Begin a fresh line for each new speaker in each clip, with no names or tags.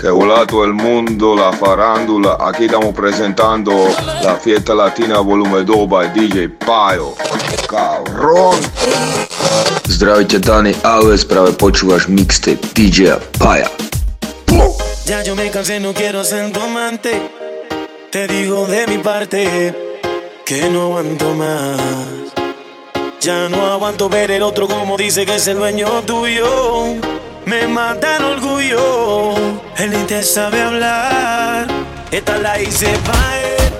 Que hola todo el mundo, la farándula. Aquí estamos presentando la fiesta latina volumen 2 by DJ Pajo. Cabrón.
Zdravite Dani Alves, práve počúvaš mixtape DJ Paja.
Ya yo me cansé, no quiero ser tu amante. Te digo de mi parte que no aguanto más. Ya no aguanto ver el otro como dice que es el dueño tuyo. Me mata el orgullo, él ni te sabe hablar. Esta la hice para él.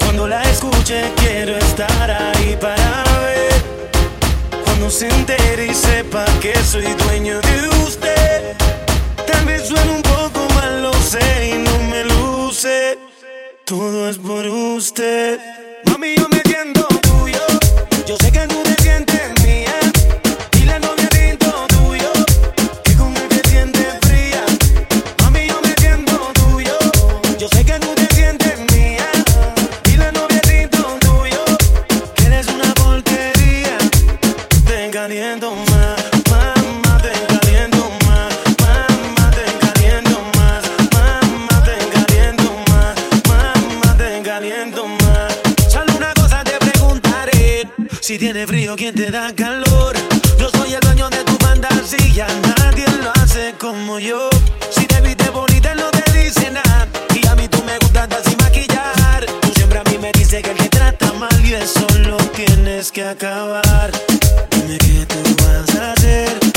Cuando la escuche quiero estar ahí para ver. Cuando se entere y sepa que soy dueño de usted. Tal vez suene un poco mal, lo sé y no me luce. Todo es por usted. Mami, yo me siento tuyo. Yo sé que tú te sientes Si tiene frío, ¿quién te da calor? Yo soy el dueño de tu fantasía. Nadie lo hace como yo. Si te viste bonita, no te dice nada. Y a mí tú me gustas sin maquillar. Tú siempre a mí me dices que el que trata mal y eso lo tienes que acabar. Dime qué tú vas a hacer.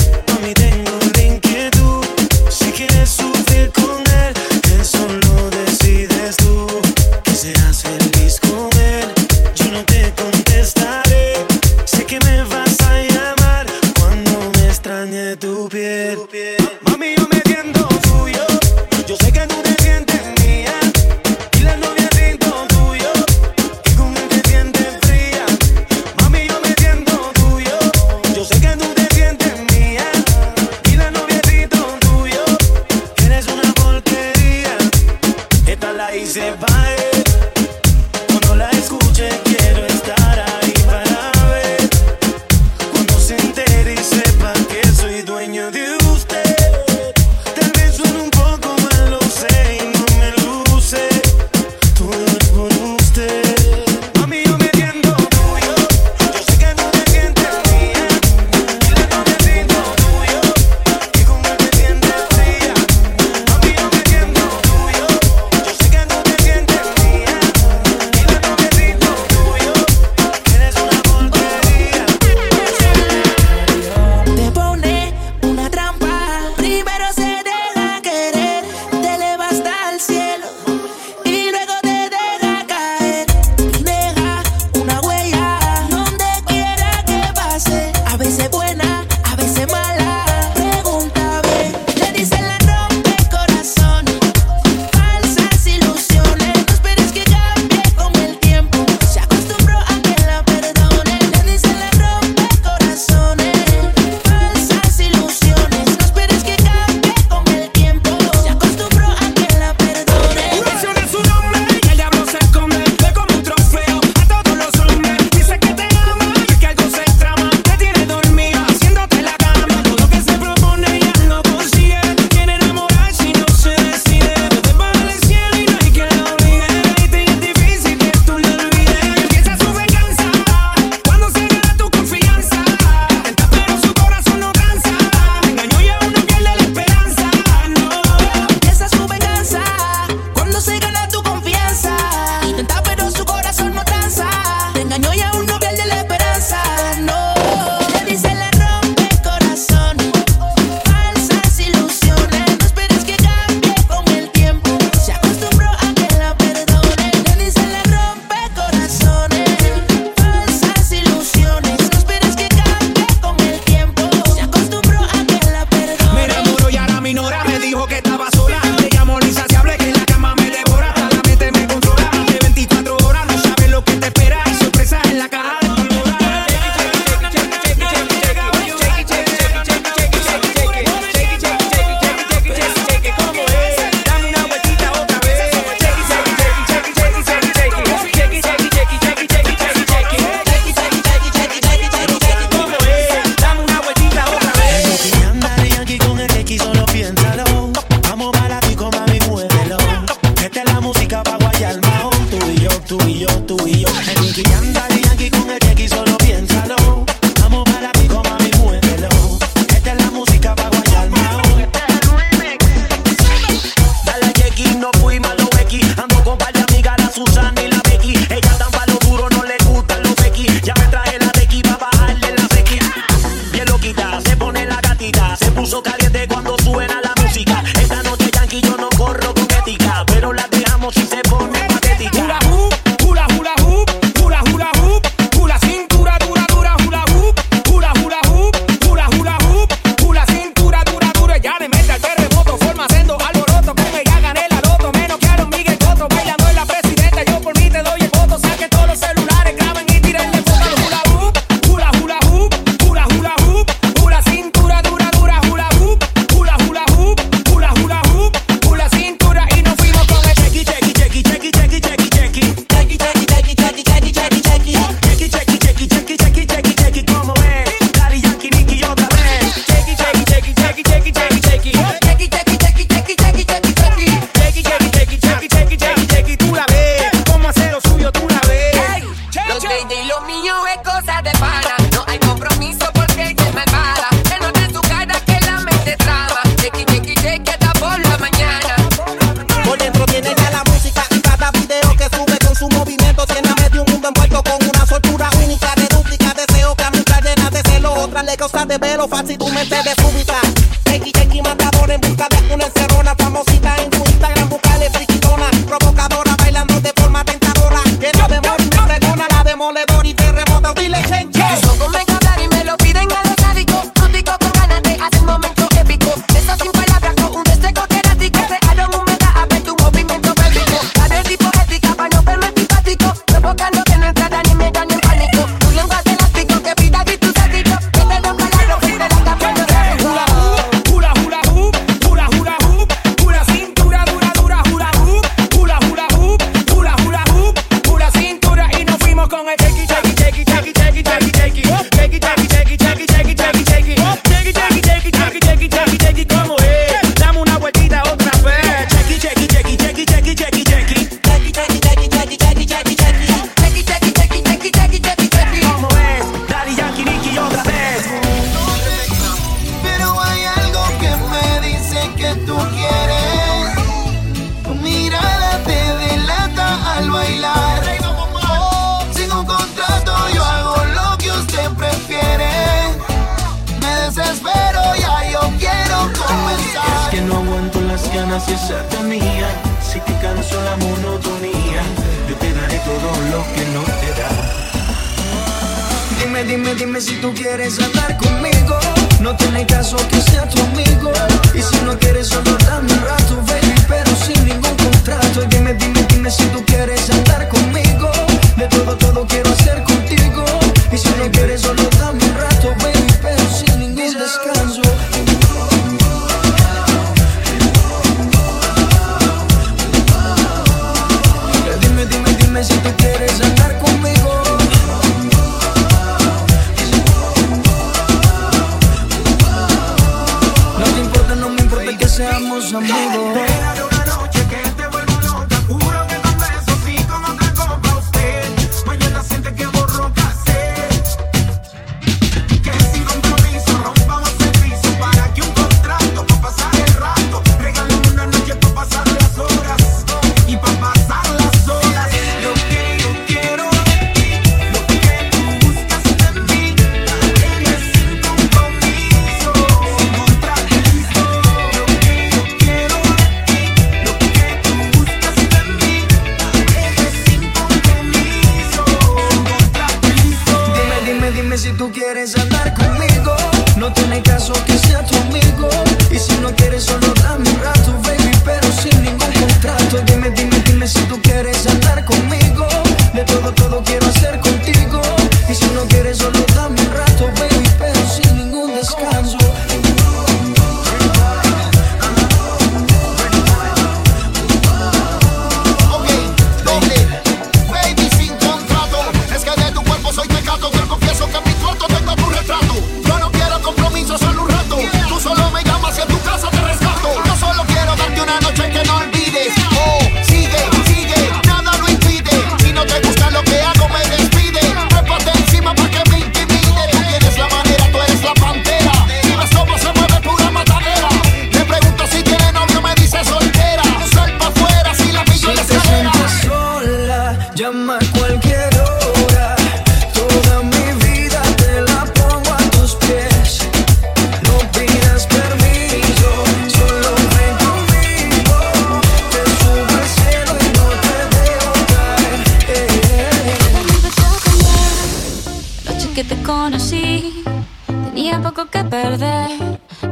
Yo no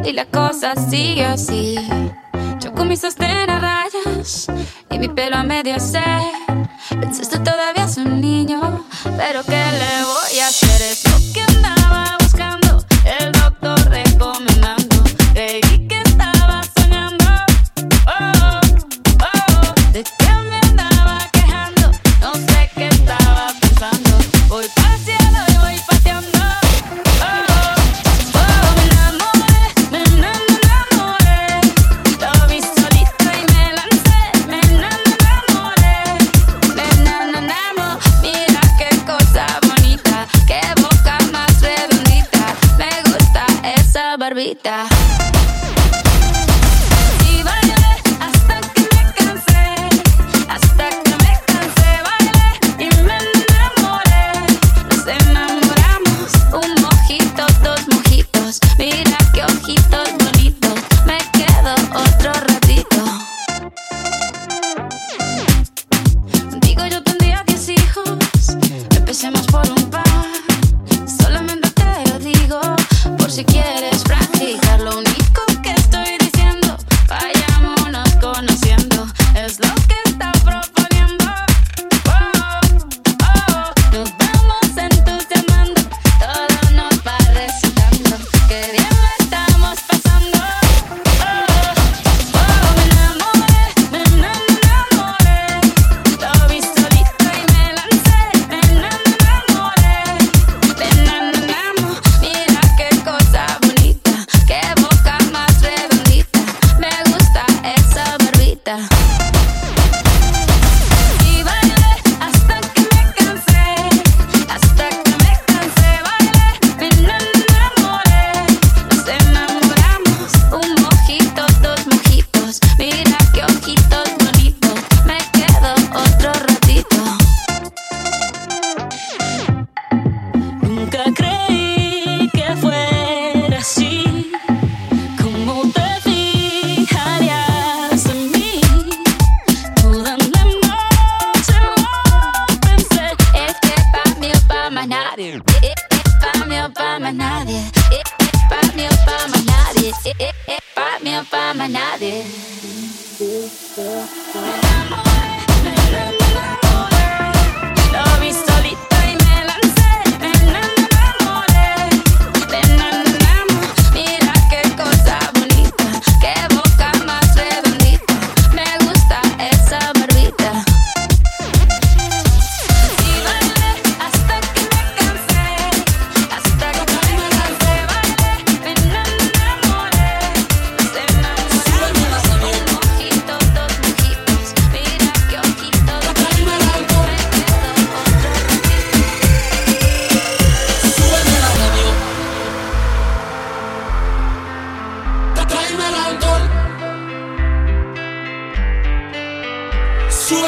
y la
cosa sigue así. Yo con mi sostén rayas y mi pelo a medio se. Pensaste todavía es un niño, pero ¿qué le voy a hacer?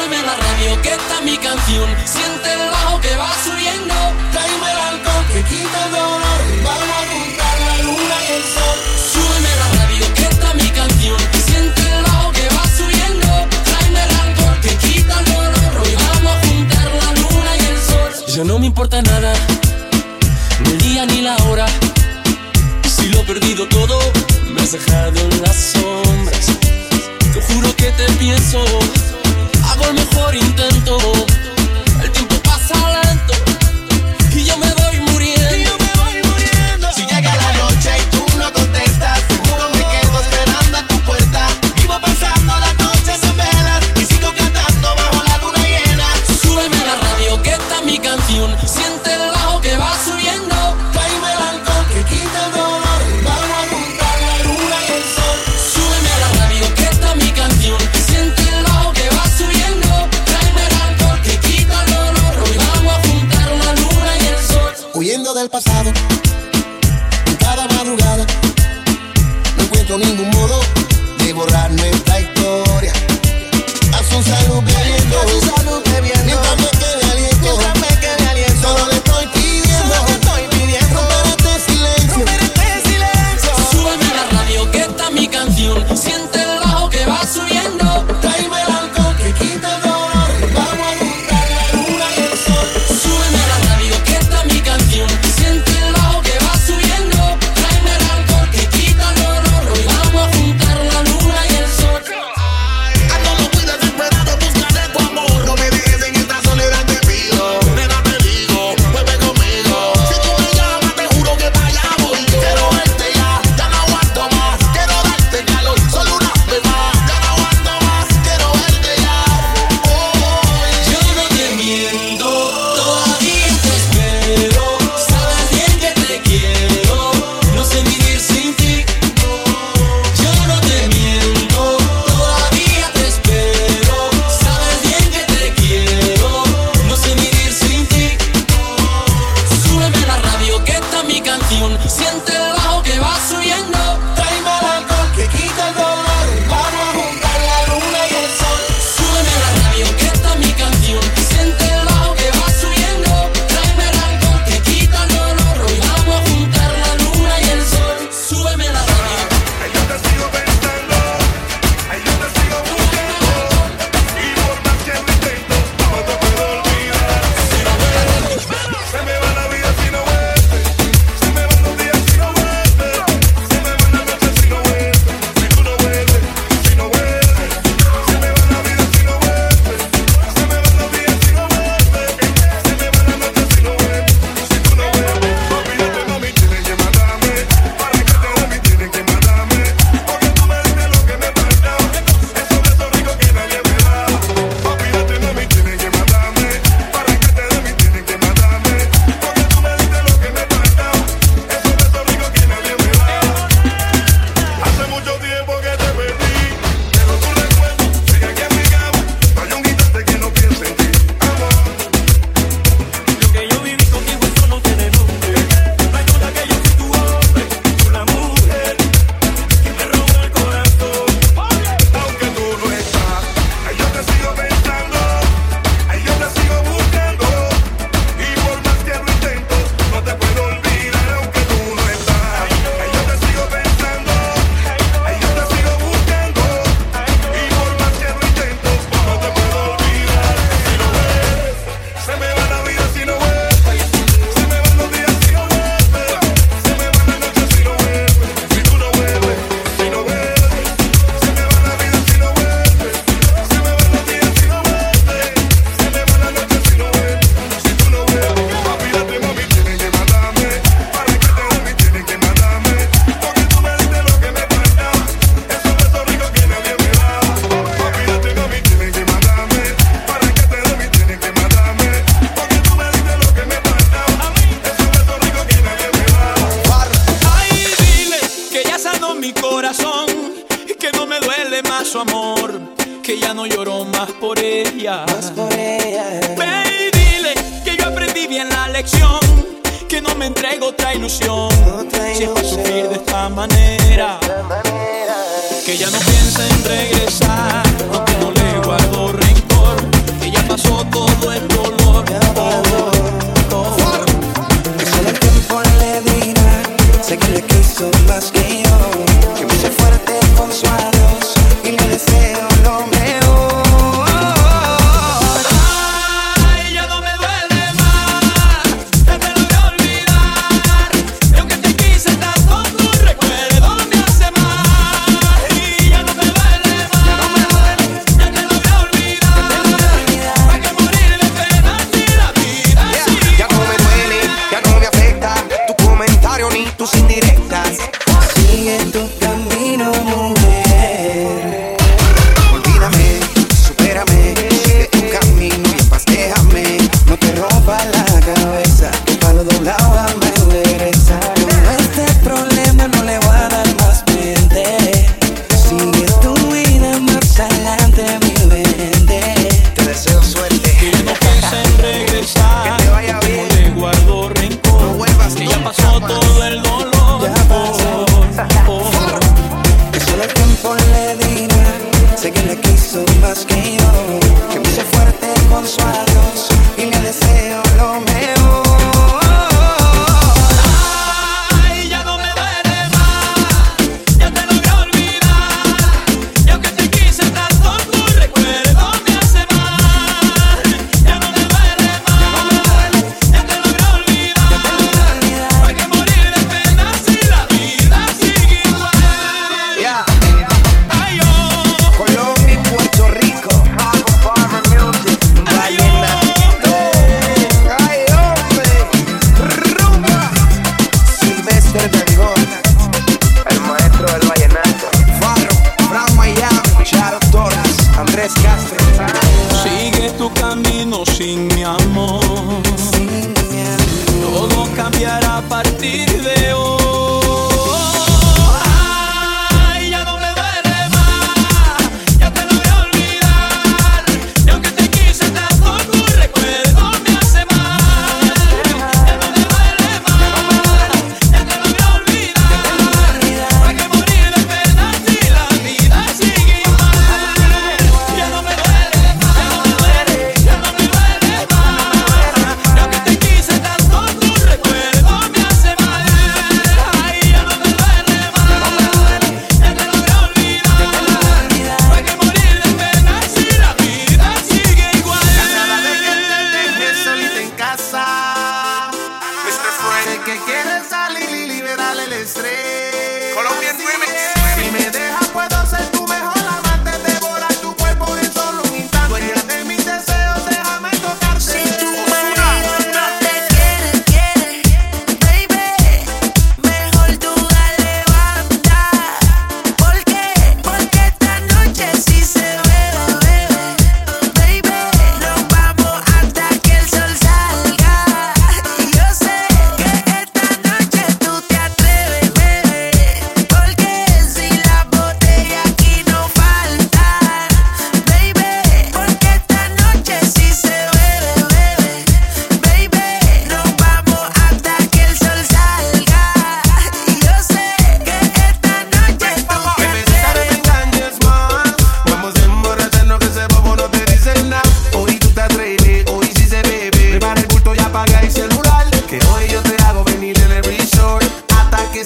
Súbeme la radio que está mi canción. Siente el bajo que va subiendo. Tráeme el alcohol que quita el dolor. Vamos a juntar la luna y el sol. Súbeme la radio que está mi canción. Siente el bajo que va subiendo. Tráeme el alcohol que quita el dolor. Y vamos a juntar la luna y el sol. Ya no me importa nada, ni el día ni la hora. Si lo he perdido todo, me has dejado en las sombras. Te juro que te pienso
por
mejor
intento.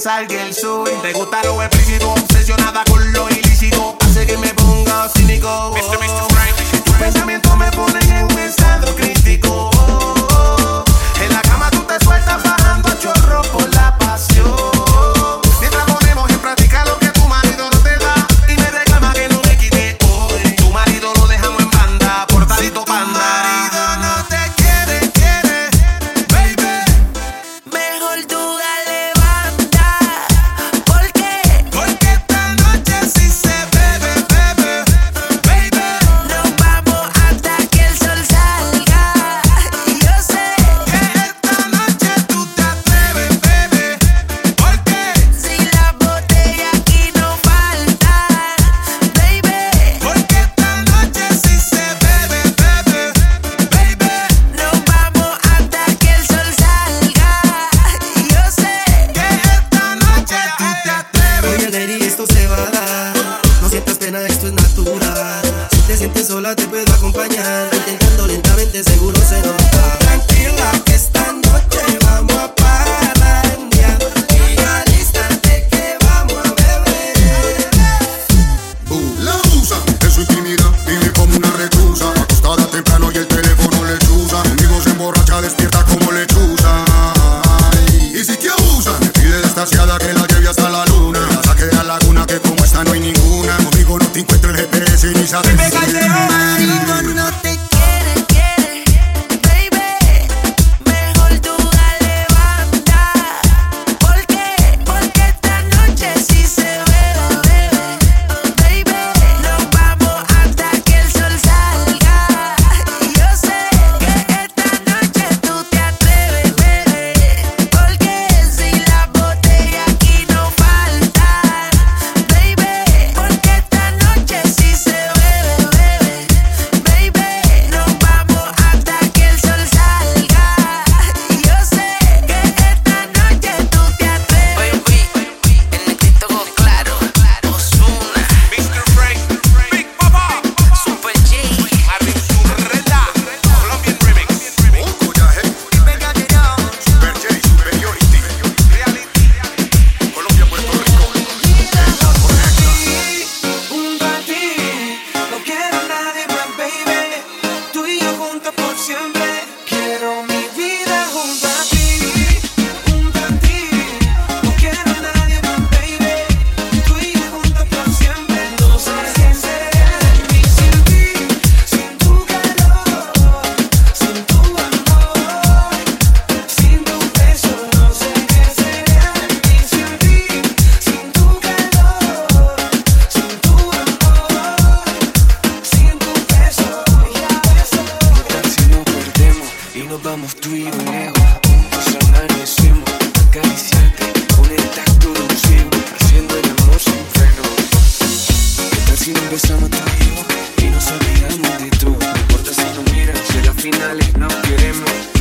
Salga el sol. Te
gusta lo explícito, finish a Me
y
nos
olvidamos de todo. No importa si nos miras, si las finales no
queremos.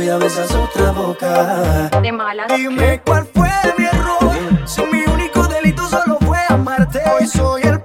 cuida besas otra boca.
De mala.
Dime cuál fue mi error. Si mi único delito solo fue amarte. Hoy soy el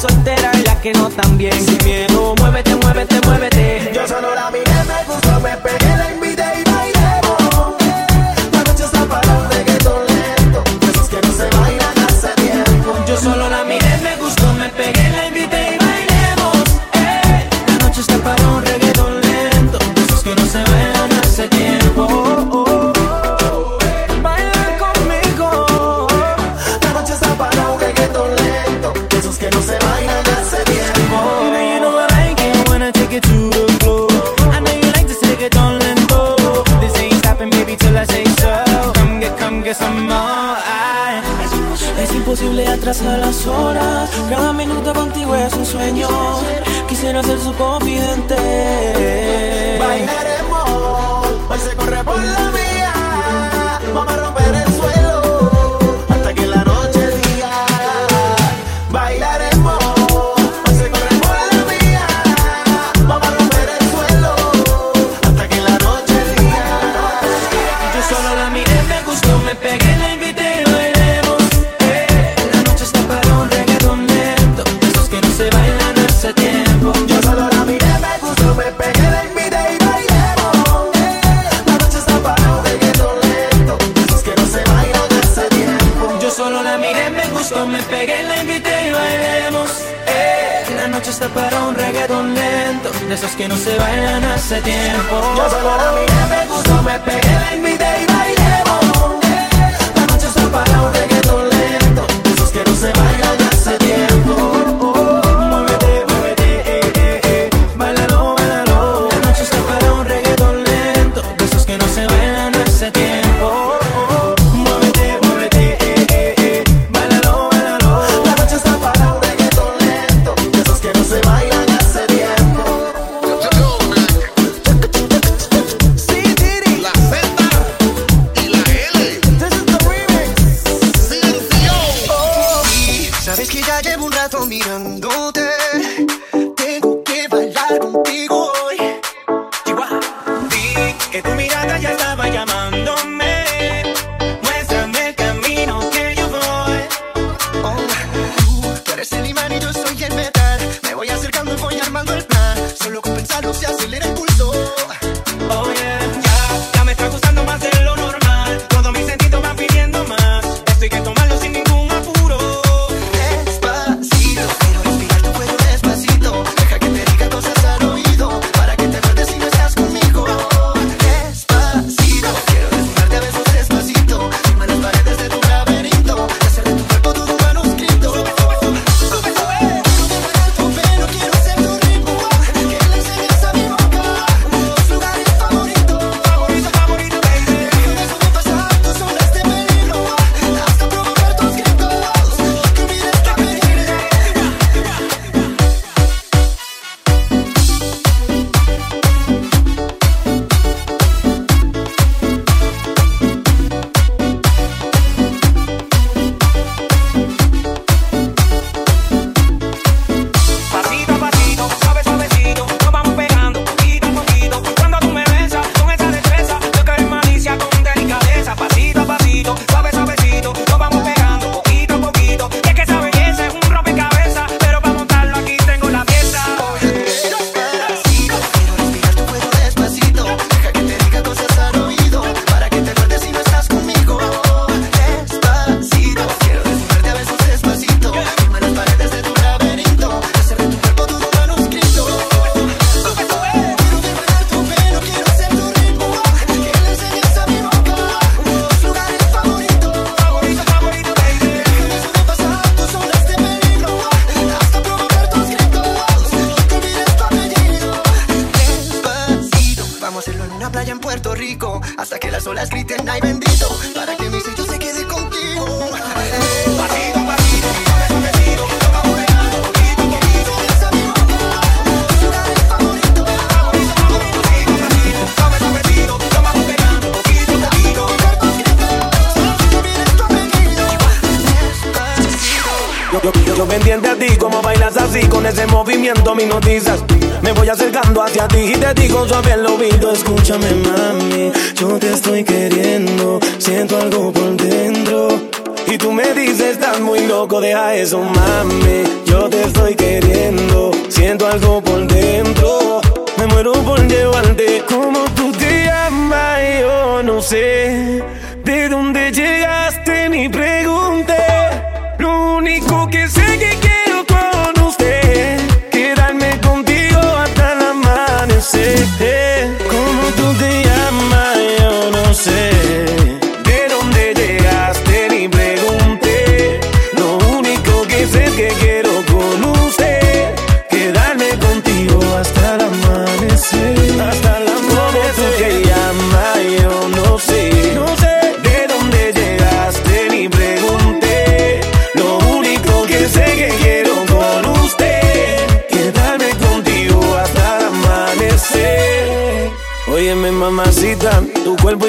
soltera y las
que no también. Sin miedo, muévete, muévete, muévete. Yo solo la miré, me gustó, me pegué, la invité y pasan las horas, cada minuto contigo es un sueño. Quisiera ser su confidente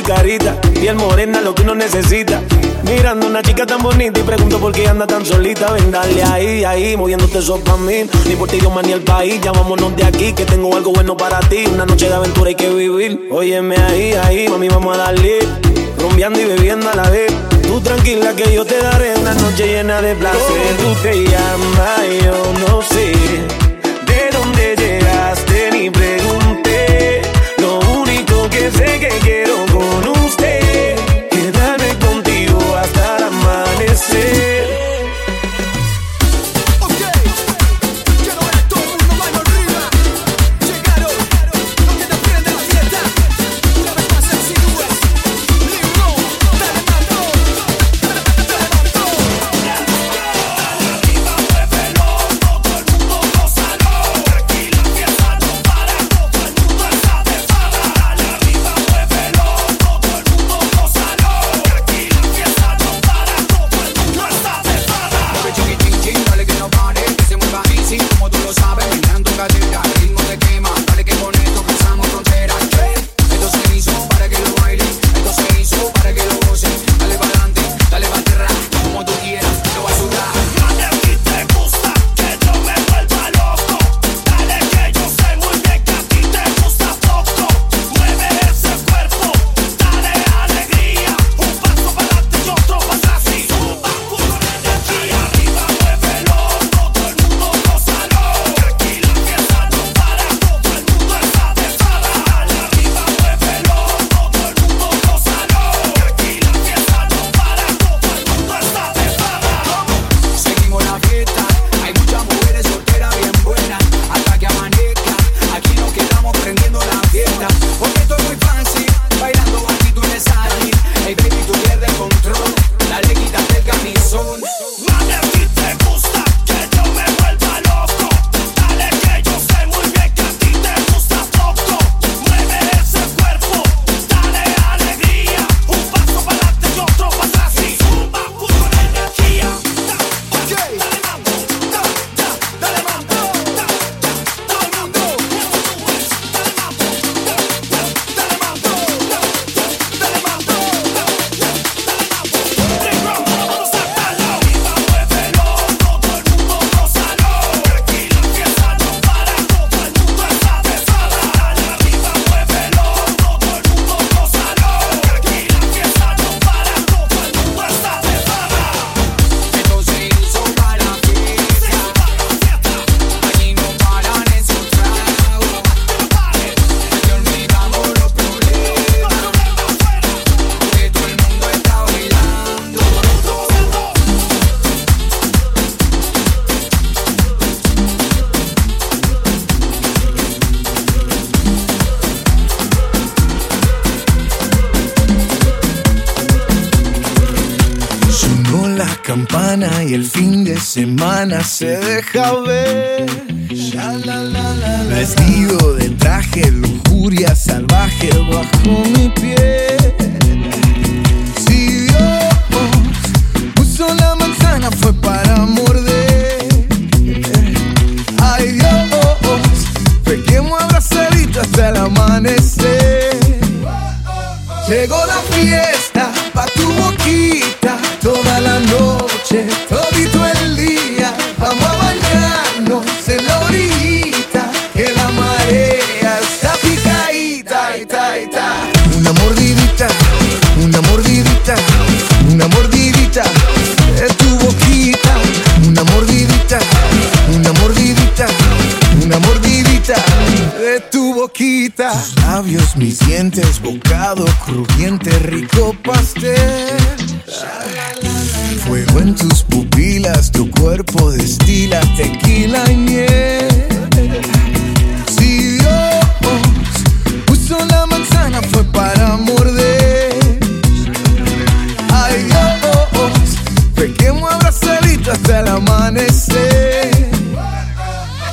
y
carita. Piel morena, lo que uno necesita. Mirando una chica tan bonita y pregunto por qué anda tan solita. Ven, dale ahí, ahí, moviéndote eso para mí. Ni por ti, idioma ni el país. Ya vámonos de aquí, que tengo algo bueno para ti. Una noche de aventura hay que vivir. Óyeme ahí, ahí, mami, vamos a darle. Rumbeando y bebiendo a la vez. Tú tranquila que yo te daré una noche llena de placer. Tú te llamas, yo no sé de dónde llegaste ni
pre semana se deja ver.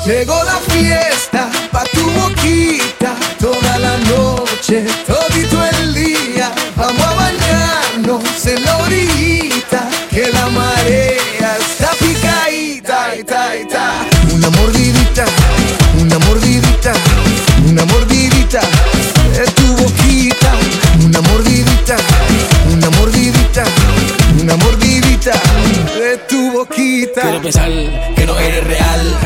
Llegó la fiesta pa' tu boquita toda la noche, todito el día. Vamos a bañarnos en la orillita, que la marea está picadita, ita. Una mordidita, una mordidita, una mordidita de tu boquita. Una mordidita, una mordidita, una mordidita de tu boquita.
Quiero pensar que no eres real.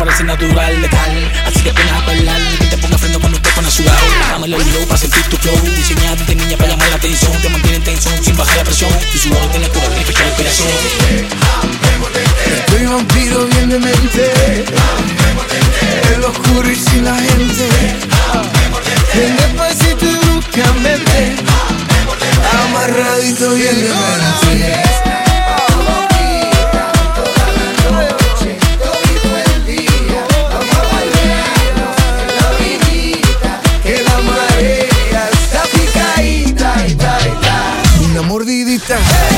Parece natural, letal. Así que pones a bailar. Que te ponga freno cuando te pones a sudar. Dame el low para sentir tu flow. Diseñada de niña para llamar la atención. Te mantiene en tensión sin bajar la presión. Tu sudor tiene cura, tiene fecha de inspiración.
Estoy vampiro bien de mente El oscuro y sin la gente Bien despacito y bruscamente Amarradito bien de mente mordidita,